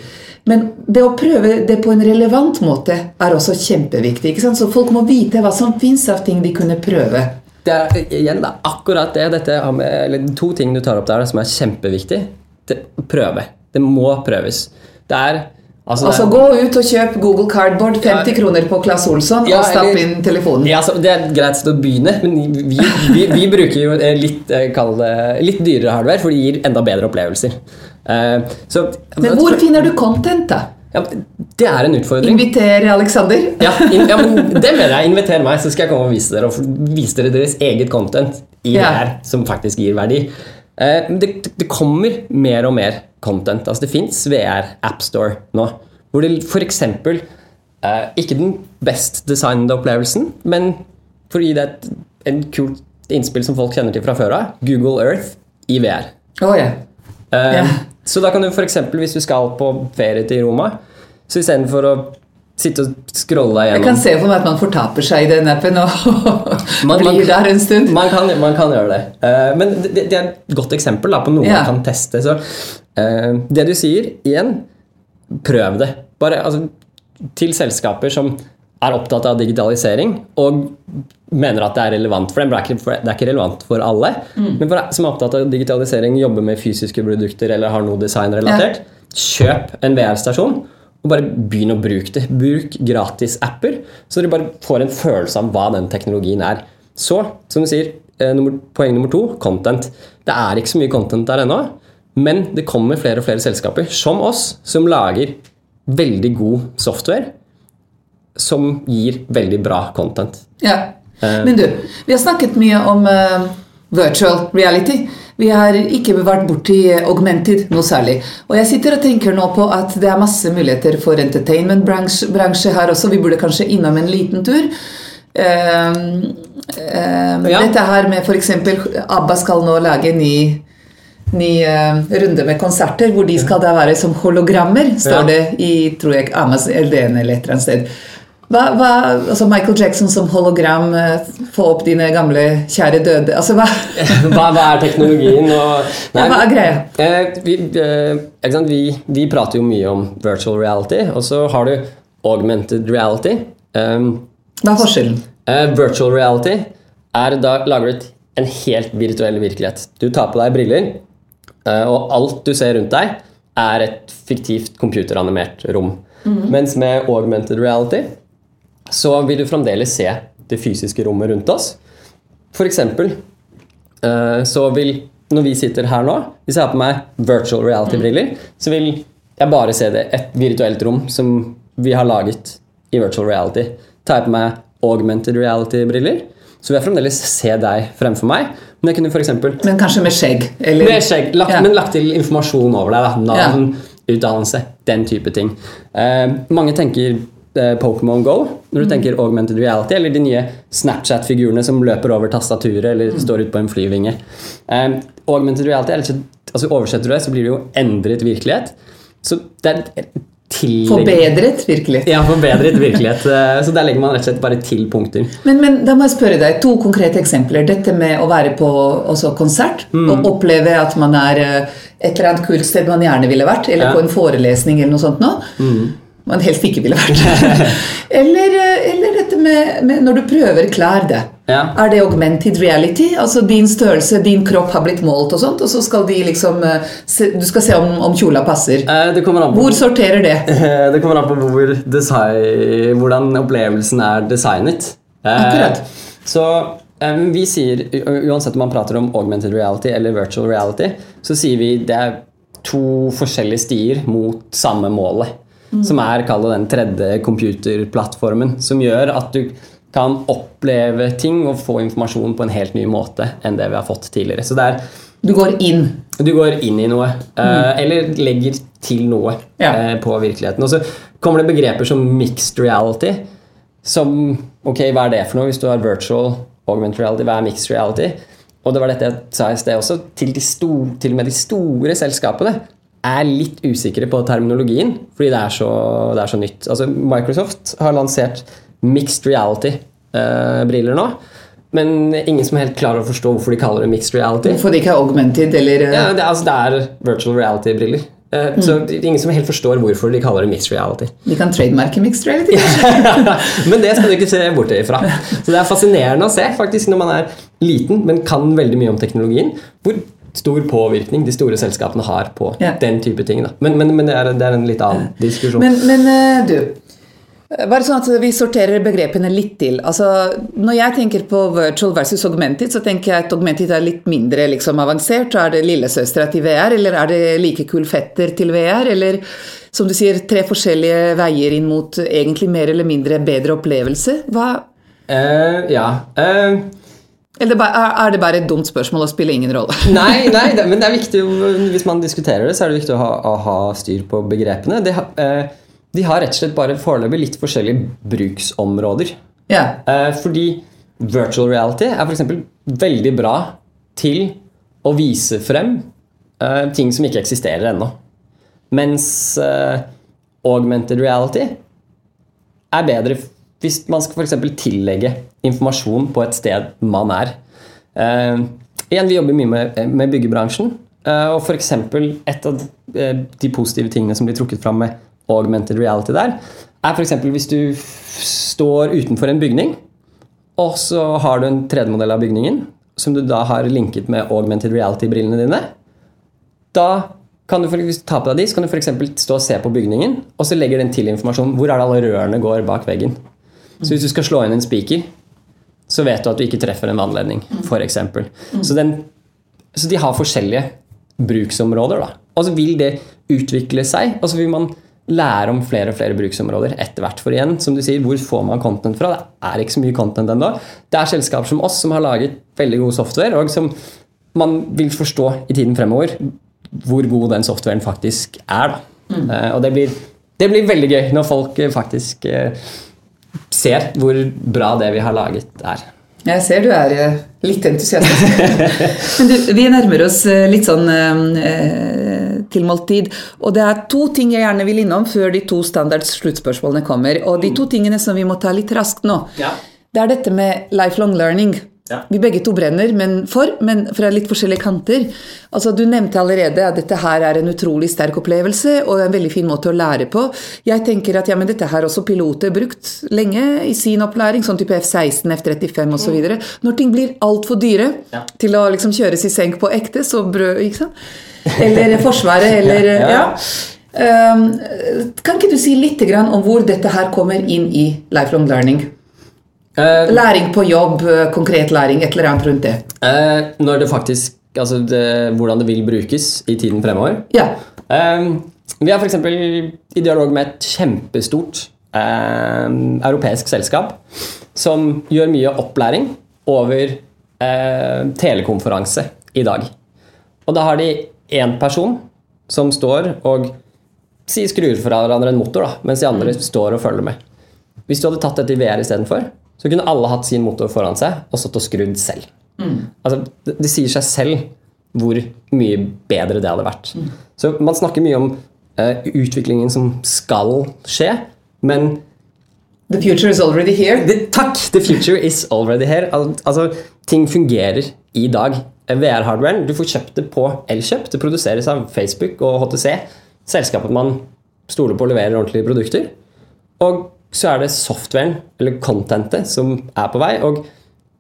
Men det å prøve det på en relevant måte er også kjempeviktig. Så folk må vite hva som fins av ting de kunne prøve. Det er igjen da, akkurat det. Dette med, eller to ting du tar opp der som er kjempeviktig. Det, prøve. Det må prøves. Det er altså, Altså Gå ut og kjøp Google Cardboard, 50 kroner på Claes Olsson, Ja, og stapp eller- inn telefonen. Ja, altså, Det er et greit sted å begynne, men vi, vi, vi bruker jo eh, litt, eh, det, litt dyrere hardware, for det gir enda bedre opplevelser. Uh, så, Men hvor finner du content, da? ja, Det er en utfordring. Inviter Alexander. Ja, in, ja, det mener jeg. Inviter meg, så skal jeg komme og vise dere, og vise dere deres eget content i Ja. her, som faktisk gir verdi. Eh, det, det kommer mer og mer content. Altså Det fins VR AppStore nå, hvor det f.eks. Eh, ikke den best designede opplevelsen, men for å gi deg et en kult innspill som folk kjenner til fra før av, Google Earth i VR. Oh, yeah. Eh, Ja. Så da kan du f.eks. hvis du skal på ferie til Roma, så istedenfor å sitte og scrolle deg Jeg kan se for meg at man fortaper seg i den appen og Man- man- der en stund. Man kan, man kan gjøre det. Uh, men det, det er et godt eksempel da, på noe Ja. man kan teste. Så, uh, det du sier, igjen, prøv det. Bare altså, til selskaper som er opptatt av digitalisering og mener at det er relevant for dem. Det er ikke, det er ikke relevant for alle. Mm. Men for deg som er opptatt av digitalisering, jobber med fysiske produkter eller har noe designrelatert, kjøp en VR-stasjon og bare begynn å bruke det. Bruk gratis-apper, så dere bare får en følelse av hva den teknologien er. Så, som du sier, eh, poeng nummer to content. Det er ikke så mye content der ennå, men det kommer flere og flere selskaper som oss, som lager veldig god software som gir veldig bra content. Ja. Men du, vi har snakket mye om eh, virtual reality. Vi har ikke vært borti augmented noe særlig. Og jeg sitter og tenker nå på at det er masse muligheter for entertainment-bransje her også. Vi burde kanskje innom en liten tur. Um, um, Ja. Dette her med f.eks. ABBA skal nå lage en ny, ny uh, runde med konserter hvor de skal da være som hologrammer, står Ja. det i tror jeg, Amazon LDN eller et eller annet sted. Hva, hva, altså Michael Jackson som hologram, eh, få opp dine gamle kjære døde altså hva, Hva, hva er teknologien? Og, ja, hva er greia? Eh, vi, eh? Vi, vi prater jo mye om virtual reality, og så har du augmented reality. Um, Hva er forskjellen? eh, virtual reality er da lager du en helt virtuell virkelighet. Du tar på deg briller, eh, og alt du ser rundt deg, er et fiktivt computeranimert rom. Mens med augmented reality så vil du fremdeles se det fysiske rommet rundt oss. For eksempel eh, så vil Når vi sitter her nå, hvis jeg har på meg virtual reality-briller, så vil jeg bare se det et virtuelt rom som vi har laget i virtual reality. Tar jeg på meg augmented reality-briller, så vil jeg fremdeles se deg fremfor meg. Men jeg kunne for eksempel Men kanskje med skjegg? Eller, med skjegg, lagt, Ja. men lagt til informasjon over deg. Da. Navn, utdannelse, den type ting. Eh, mange tenker Pokémon Go når du tenker augmented reality, eller de nye Snapchat-figurene som løper over tastaturet eller står ute på en flyvinge. Eh, augmented reality og slett, altså Oversetter du det, så blir det jo endret virkelighet. Så det er tillegg- Forbedret virkelighet. Ja, forbedret virkelighet. Eh, Så der legger man rett og slett bare til punkter. Men, men da må jeg spørre deg, to konkrete eksempler. Dette med å være på konsert Mm. og oppleve at man er eh, et eller annet kult sted man gjerne ville vært, eller Ja. Mm. på en forelesning eller noe sånt nå. Man helst ikke ville vært. eller, eller dette med, med når du prøver klær, det. Ja. Er det augmented reality? Altså din størrelse, din kropp har blitt målt og sånt, og så skal de liksom eh, se, Du skal se om, om kjola passer. Eh, Det an på Hvor sorterer det? Eh, Det kommer an på hvor design, hvordan opplevelsen er designet. Eh, Akkurat. Så vi sier, uansett om man prater om augmented reality eller virtual reality, så sier vi det er to forskjellige stier mot samme målet. Som er, kall den tredje computerplattformen, som gjør at du kan oppleve ting og få informasjon på en helt ny måte enn det vi har fått tidligere. Så det er Du går inn. du går inn i noe, Mm. eller legger til noe Ja. eh, på virkeligheten. Og så kommer det begreper som mixed reality. Som Ok, hva er det for noe? Hvis du har virtual augmented reality, hva er mixed reality? Og det var dette jeg sa i sted også. Til og med de store selskapene er litt usikre på terminologien, fordi det er så, det er så nytt. Altså, Microsoft har lansert mixed reality-briller nå. Men ingen som er helt klarer å forstå hvorfor de kaller det mixed reality. For de ikke er augmented eller eh, Ja, det, altså, det er virtual reality-briller. Mm. Så ingen som helt forstår hvorfor de kaller det mixed reality. De kan trademarke mixed reality. kanskje? men det skal du ikke se bort ifra. Så det er fascinerende å se faktisk når man er liten, men kan veldig mye om teknologien, hvor stor påvirkning de store selskapene har på Ja. den type ting. Men, men, men det, er, det er en litt annen diskusjon. Men, men eh, du, eh, bare sånn at vi sorterer begrepene litt til. Altså, når jeg tenker på virtual versus augmented, så tenker jeg at augmented er litt mindre liksom, avansert. Er det lillesøstera til VR, eller er det like kul fetter til VR? Eller som du sier, tre forskjellige veier inn mot egentlig mer eller mindre bedre opplevelse? Hva, Uh, ja. Eh, eller er det bare et dumt spørsmål og spiller ingen rolle? Nei, nei det, men det er viktig hvis man diskuterer det, så er det viktig å ha, å ha styr på begrepene. De, eh, de har rett og slett bare foreløpig litt forskjellige bruksområder. Yeah. Eh, fordi virtual reality er f.eks. veldig bra til å vise frem eh, ting som ikke eksisterer ennå. Mens eh, augmented reality er bedre hvis man skal eksempel tillegge informasjon på et sted man er. Eh, igjen, Vi jobber mye med, med byggebransjen. eh, og eksempel Et av eh, de positive tingene som blir trukket fram med augmented reality der, er f.eks. hvis du står utenfor en bygning, og så har du en 3D-modell av bygningen, som du da har linket med augmented reality-brillene dine. Da kan du for, hvis du tar på deg de, så kan du f.eks. stå og se på bygningen, og så legger den til informasjon hvor er det alle rørene går bak veggen. Så hvis du skal slå inn en spiker, så vet du at du ikke treffer en vannledning, f.eks. Så, den- så de har forskjellige bruksområder, da. Og så vil det utvikle seg, og så vil man lære om flere og flere bruksområder etter hvert. For igjen, som du sier, hvor får man content fra? Det er ikke så mye content ennå. Det er selskaper som oss som har laget veldig god software, og som man vil forstå i tiden fremover hvor god den softwaren faktisk er. Da. Eh, og det blir, det blir veldig gøy når folk eh, faktisk eh, ser hvor bra det vi har laget, er. Jeg ser du er eh, litt entusiastisk. Men du, vi nærmer oss eh, litt sånn eh, tilmålt tid. Og det er to ting jeg gjerne vil innom før de to standards sluttspørsmålene kommer. Og de to tingene som vi må ta litt raskt nå, Ja. det er dette med lifelong learning. Ja. Vi begge to brenner men for, men fra litt forskjellige kanter. Altså, Du nevnte allerede at dette her er en utrolig sterk opplevelse og en veldig fin måte å lære på. Jeg tenker at ja, men dette har også piloter brukt lenge i sin opplæring, sånn type F-16, F-35 osv. Når ting blir altfor dyre Ja. til å liksom kjøres i senk på ekte, så brød ikke sant? Eller Forsvaret, eller Ja, ja. ja. Um, kan ikke du si litt grann om hvor dette her kommer inn i lifelong learning? Eh, Læring på jobb, eh, konkret læring, et eller annet rundt det. Uh, når det faktisk Altså det, hvordan det vil brukes i tiden fremover. Ja. Uh, vi er f.eks. i dialog med et kjempestort europeisk selskap som gjør mye opplæring over telekonferanse i dag. Og da har de én person som står og si, skrur fra hverandre en motor, da, mens de andre står og følger med. Hvis du hadde tatt dette i VR istedenfor, så kunne alle hatt sin motor foran seg og stått og skrudd selv. Altså, det, det sier seg selv hvor mye bedre det hadde vært. Så man snakker mye om uh, utviklingen som skal skje, men The future is already here. det, takk! The future is already here. Al altså, ting fungerer i dag. VR-hardwaren, du får kjøpt det på Elkjøp. Det produseres av Facebook og HTC, selskapet man stoler på og leverer ordentlige produkter. Og så er det softwaren, eller contentet, som er på vei. Og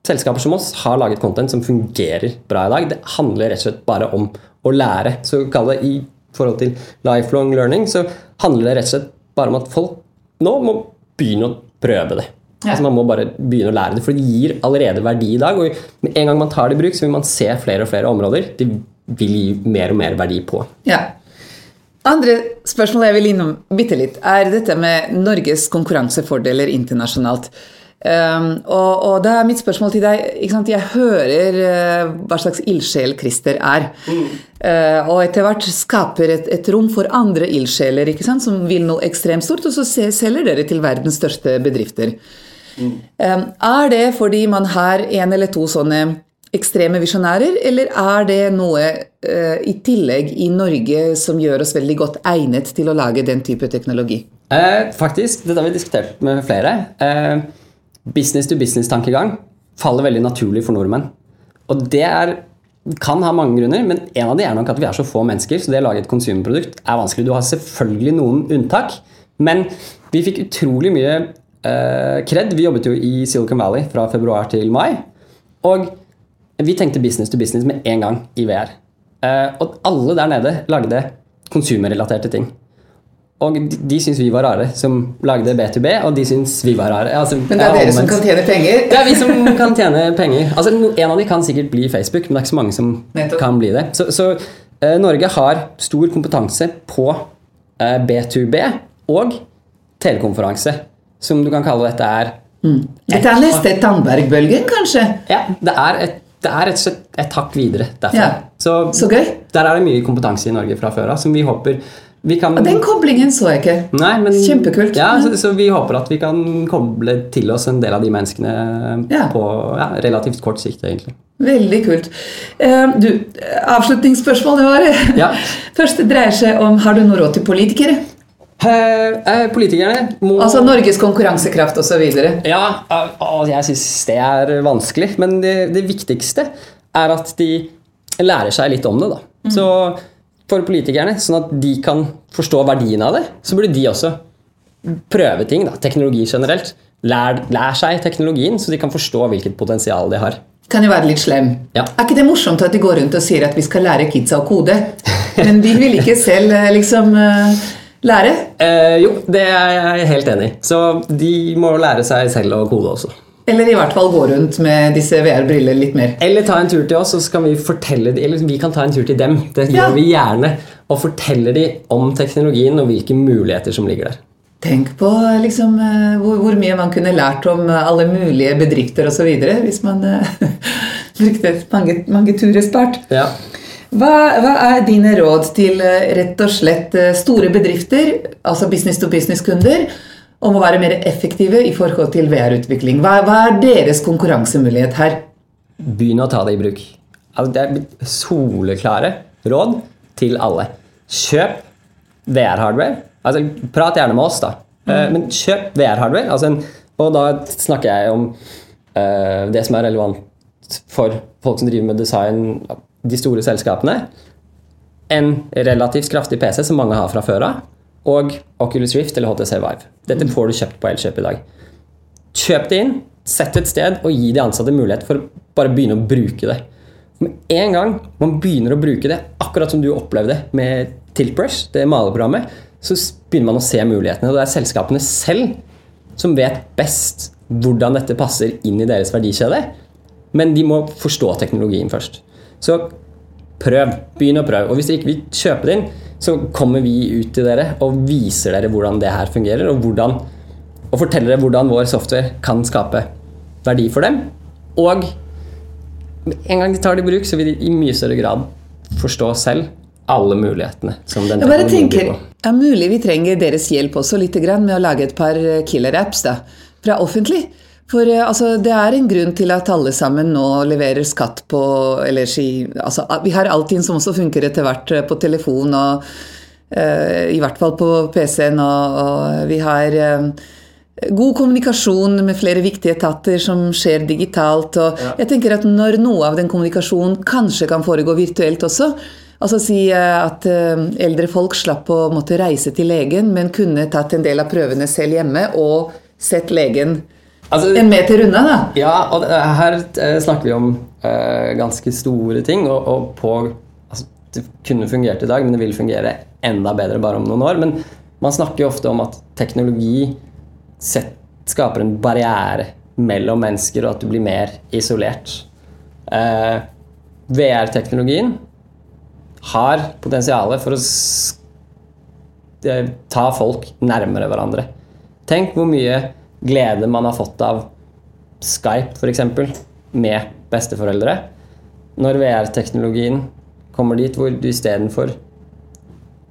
selskaper som oss har laget content som fungerer bra i dag. Det handler rett og slett bare om å lære. Så kall det i forhold til lifelong learning, så handler det rett og slett bare om at folk nå må begynne å prøve det. Ja. Altså Man må bare begynne å lære det, for det gir allerede verdi i dag. Og med en gang man tar det i bruk, så vil man se flere og flere områder det vil gi mer og mer verdi på. Ja. Andre spørsmål jeg vil innom bitte litt, er dette med Norges konkurransefordeler internasjonalt. Um, og, og da er mitt spørsmål til deg ikke sant? Jeg hører uh, hva slags ildsjel Christer er. Eh, og etter hvert skaper et, et rom for andre ildsjeler ikke sant? som vil noe ekstremt stort, og så selger dere til verdens største bedrifter. Um, er det fordi man har en eller to sånne ekstreme visjonærer, eller er det noe i tillegg i Norge som gjør oss veldig godt egnet til å lage den type teknologi? Eh, faktisk, dette har vi diskutert med flere. Eh, business to business-tankegang faller veldig naturlig for nordmenn. Og det er, kan ha mange grunner, men en av de er nok at vi er så få mennesker, så det å lage et konsumprodukt er vanskelig. Du har selvfølgelig noen unntak, men vi fikk utrolig mye eh. Vi jobbet jo i Silicon Valley fra februar til mai, og vi tenkte business to business med en gang i VR. Eh, og alle der nede lagde konsumerrelaterte ting. Og de, de syns vi var rare som lagde B2B, og de syns vi var rare. Altså, Men det er dere som kan tjene penger? Det er vi som kan tjene penger. Altså, en av de kan sikkert bli Facebook, men det er ikke så mange som Nettopp. kan bli det. Så, så eh, Norge har stor kompetanse på eh, B2B og telekonferanse, som du kan kalle dette er Dette er neste Tandberg-bølgen, kanskje? Ja, det er, et, det er rett og slett et hakk videre derfra. Ja. Så, Så gøy. der er det mye kompetanse i Norge fra før av, som vi håper vi kan Og den koblingen så jeg ikke. Nei, men, Kjempekult. Ja, så, så vi håper at vi kan koble til oss en del av de menneskene Ja. på ja, relativt kort sikt, egentlig. Veldig kult. Uh, Du, avslutningsspørsmål det var. Ja. Første dreier seg om har du noe råd til politikere? Eh, eh, politikerne må Altså Norges konkurransekraft osv. Ja, eh, og jeg syns det er vanskelig. Men det, det viktigste er at de lærer seg litt om det. da. Så for politikerne, sånn at de kan forstå verdien av det, så burde de også prøve ting. da, Teknologi generelt. Lær, lær seg teknologien, så de kan forstå hvilket potensial de har. kan jo være litt slem. Ja. Er ikke det morsomt at de går rundt og sier at vi skal lære kidsa å kode? Men de vil ikke selv liksom lære? Eh, jo, det er jeg helt enig i. Så de må lære seg selv å kode også. Eller i hvert fall gå rundt med disse VR-briller litt mer. Eller ta en tur til oss, så kan vi fortelle Eller vi kan ta en tur til dem. Det Ja. gjør vi gjerne. Og fortelle dem om teknologien og hvilke muligheter som ligger der. Tenk på liksom, eh, hvor, hvor mye man kunne lært om eh, alle mulige bedrifter osv. hvis man eh, brukte mange, mange turer spart. Ja. Hva, hva er dine råd til eh, rett og slett eh, store bedrifter, altså business-to-business-kunder, om å være mer effektive i forhold til VR-utvikling? Hva, hva er deres konkurransemulighet her? Begynn å ta det i bruk. Altså, det er soleklare råd til alle. Kjøp VR-hardware. Altså, prat gjerne med oss, da. Mm. Men kjøp VR-hardware. Altså og da snakker jeg om uh, det som er relevant for folk som driver med design, de store selskapene. En relativt kraftig PC som mange har fra før av, og Oculus Rift eller HTC Vive. Dette får du kjøpt på Elkjøp i dag. Kjøp det inn, sett et sted og gi de ansatte mulighet for å bare begynne å bruke det. Med en gang man begynner å bruke det, akkurat som du opplevde med Tiltbrush, det maleprogrammet, så begynner man å se mulighetene. Og det er selskapene selv som vet best hvordan dette passer inn i deres verdikjede. Men de må forstå teknologien først. Så prøv. Begynn å prøve. Og hvis dere ikke vil kjøpe den, så kommer vi ut til dere og viser dere hvordan det her fungerer, og, hvordan, og forteller dere hvordan vår software kan skape verdi for dem. Og en gang de tar det i bruk, så vil de i mye større grad forstå selv alle mulighetene som den teknologien tenker, på. er mulig vi trenger deres hjelp også litt med å lage et par killer-apps da, fra offentlig. For eh, altså, det er en grunn til at alle sammen nå leverer skatt på eller si, altså, Vi har Altinn som også funker etter hvert eh, på telefon og uh, i hvert fall på PC-en. Og, og vi har uh, god kommunikasjon med flere viktige etater som skjer digitalt. Og jeg tenker at når noe av den kommunikasjonen kanskje kan foregå virtuelt også, altså si at eldre folk slapp å måtte reise til legen, men kunne tatt en del av prøvene selv hjemme og sett legen Altså, en meter unna, da. Ja, og her eh, snakker vi om uh, ganske store ting. Og, og på altså, Det kunne fungert i dag, men det vil fungere enda bedre bare om noen år. Men man snakker jo ofte om at teknologi set, skaper en barriere mellom mennesker, og at du blir mer isolert. Uh, VR-teknologien har potensial for å eh, ta folk nærmere hverandre. Tenk hvor mye glede man har fått av Skype f.eks. med besteforeldre. Når VR-teknologien kommer dit hvor du istedenfor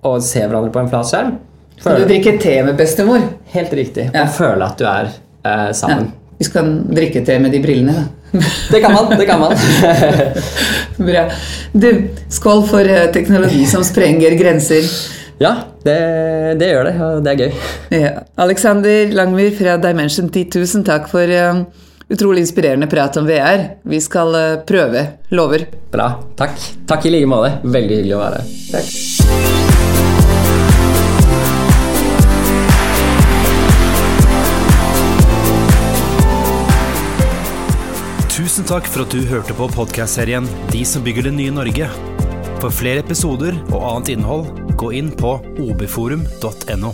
å se hverandre på en flat skjerm Du drikke te med bestemor. Helt riktig. Ja. Og føle at du er eh, Ja. sammen. Vi skal drikke te med de brillene, da. Det kan man. det kan man. Bra. Du, skål for eh, teknologi som sprenger grenser. Ja, det, det gjør det, og det er gøy. Ja. Alexander Langmyr fra Dimension 10, tusen takk for eh, utrolig inspirerende prat om VR. Vi skal eh, prøve. Lover. Bra. Takk. Takk i like måte. Veldig hyggelig å være her. Tusen takk for at du hørte på podkastserien De som bygger det nye Norge. For flere episoder og annet innhold, gå inn på obforum.no.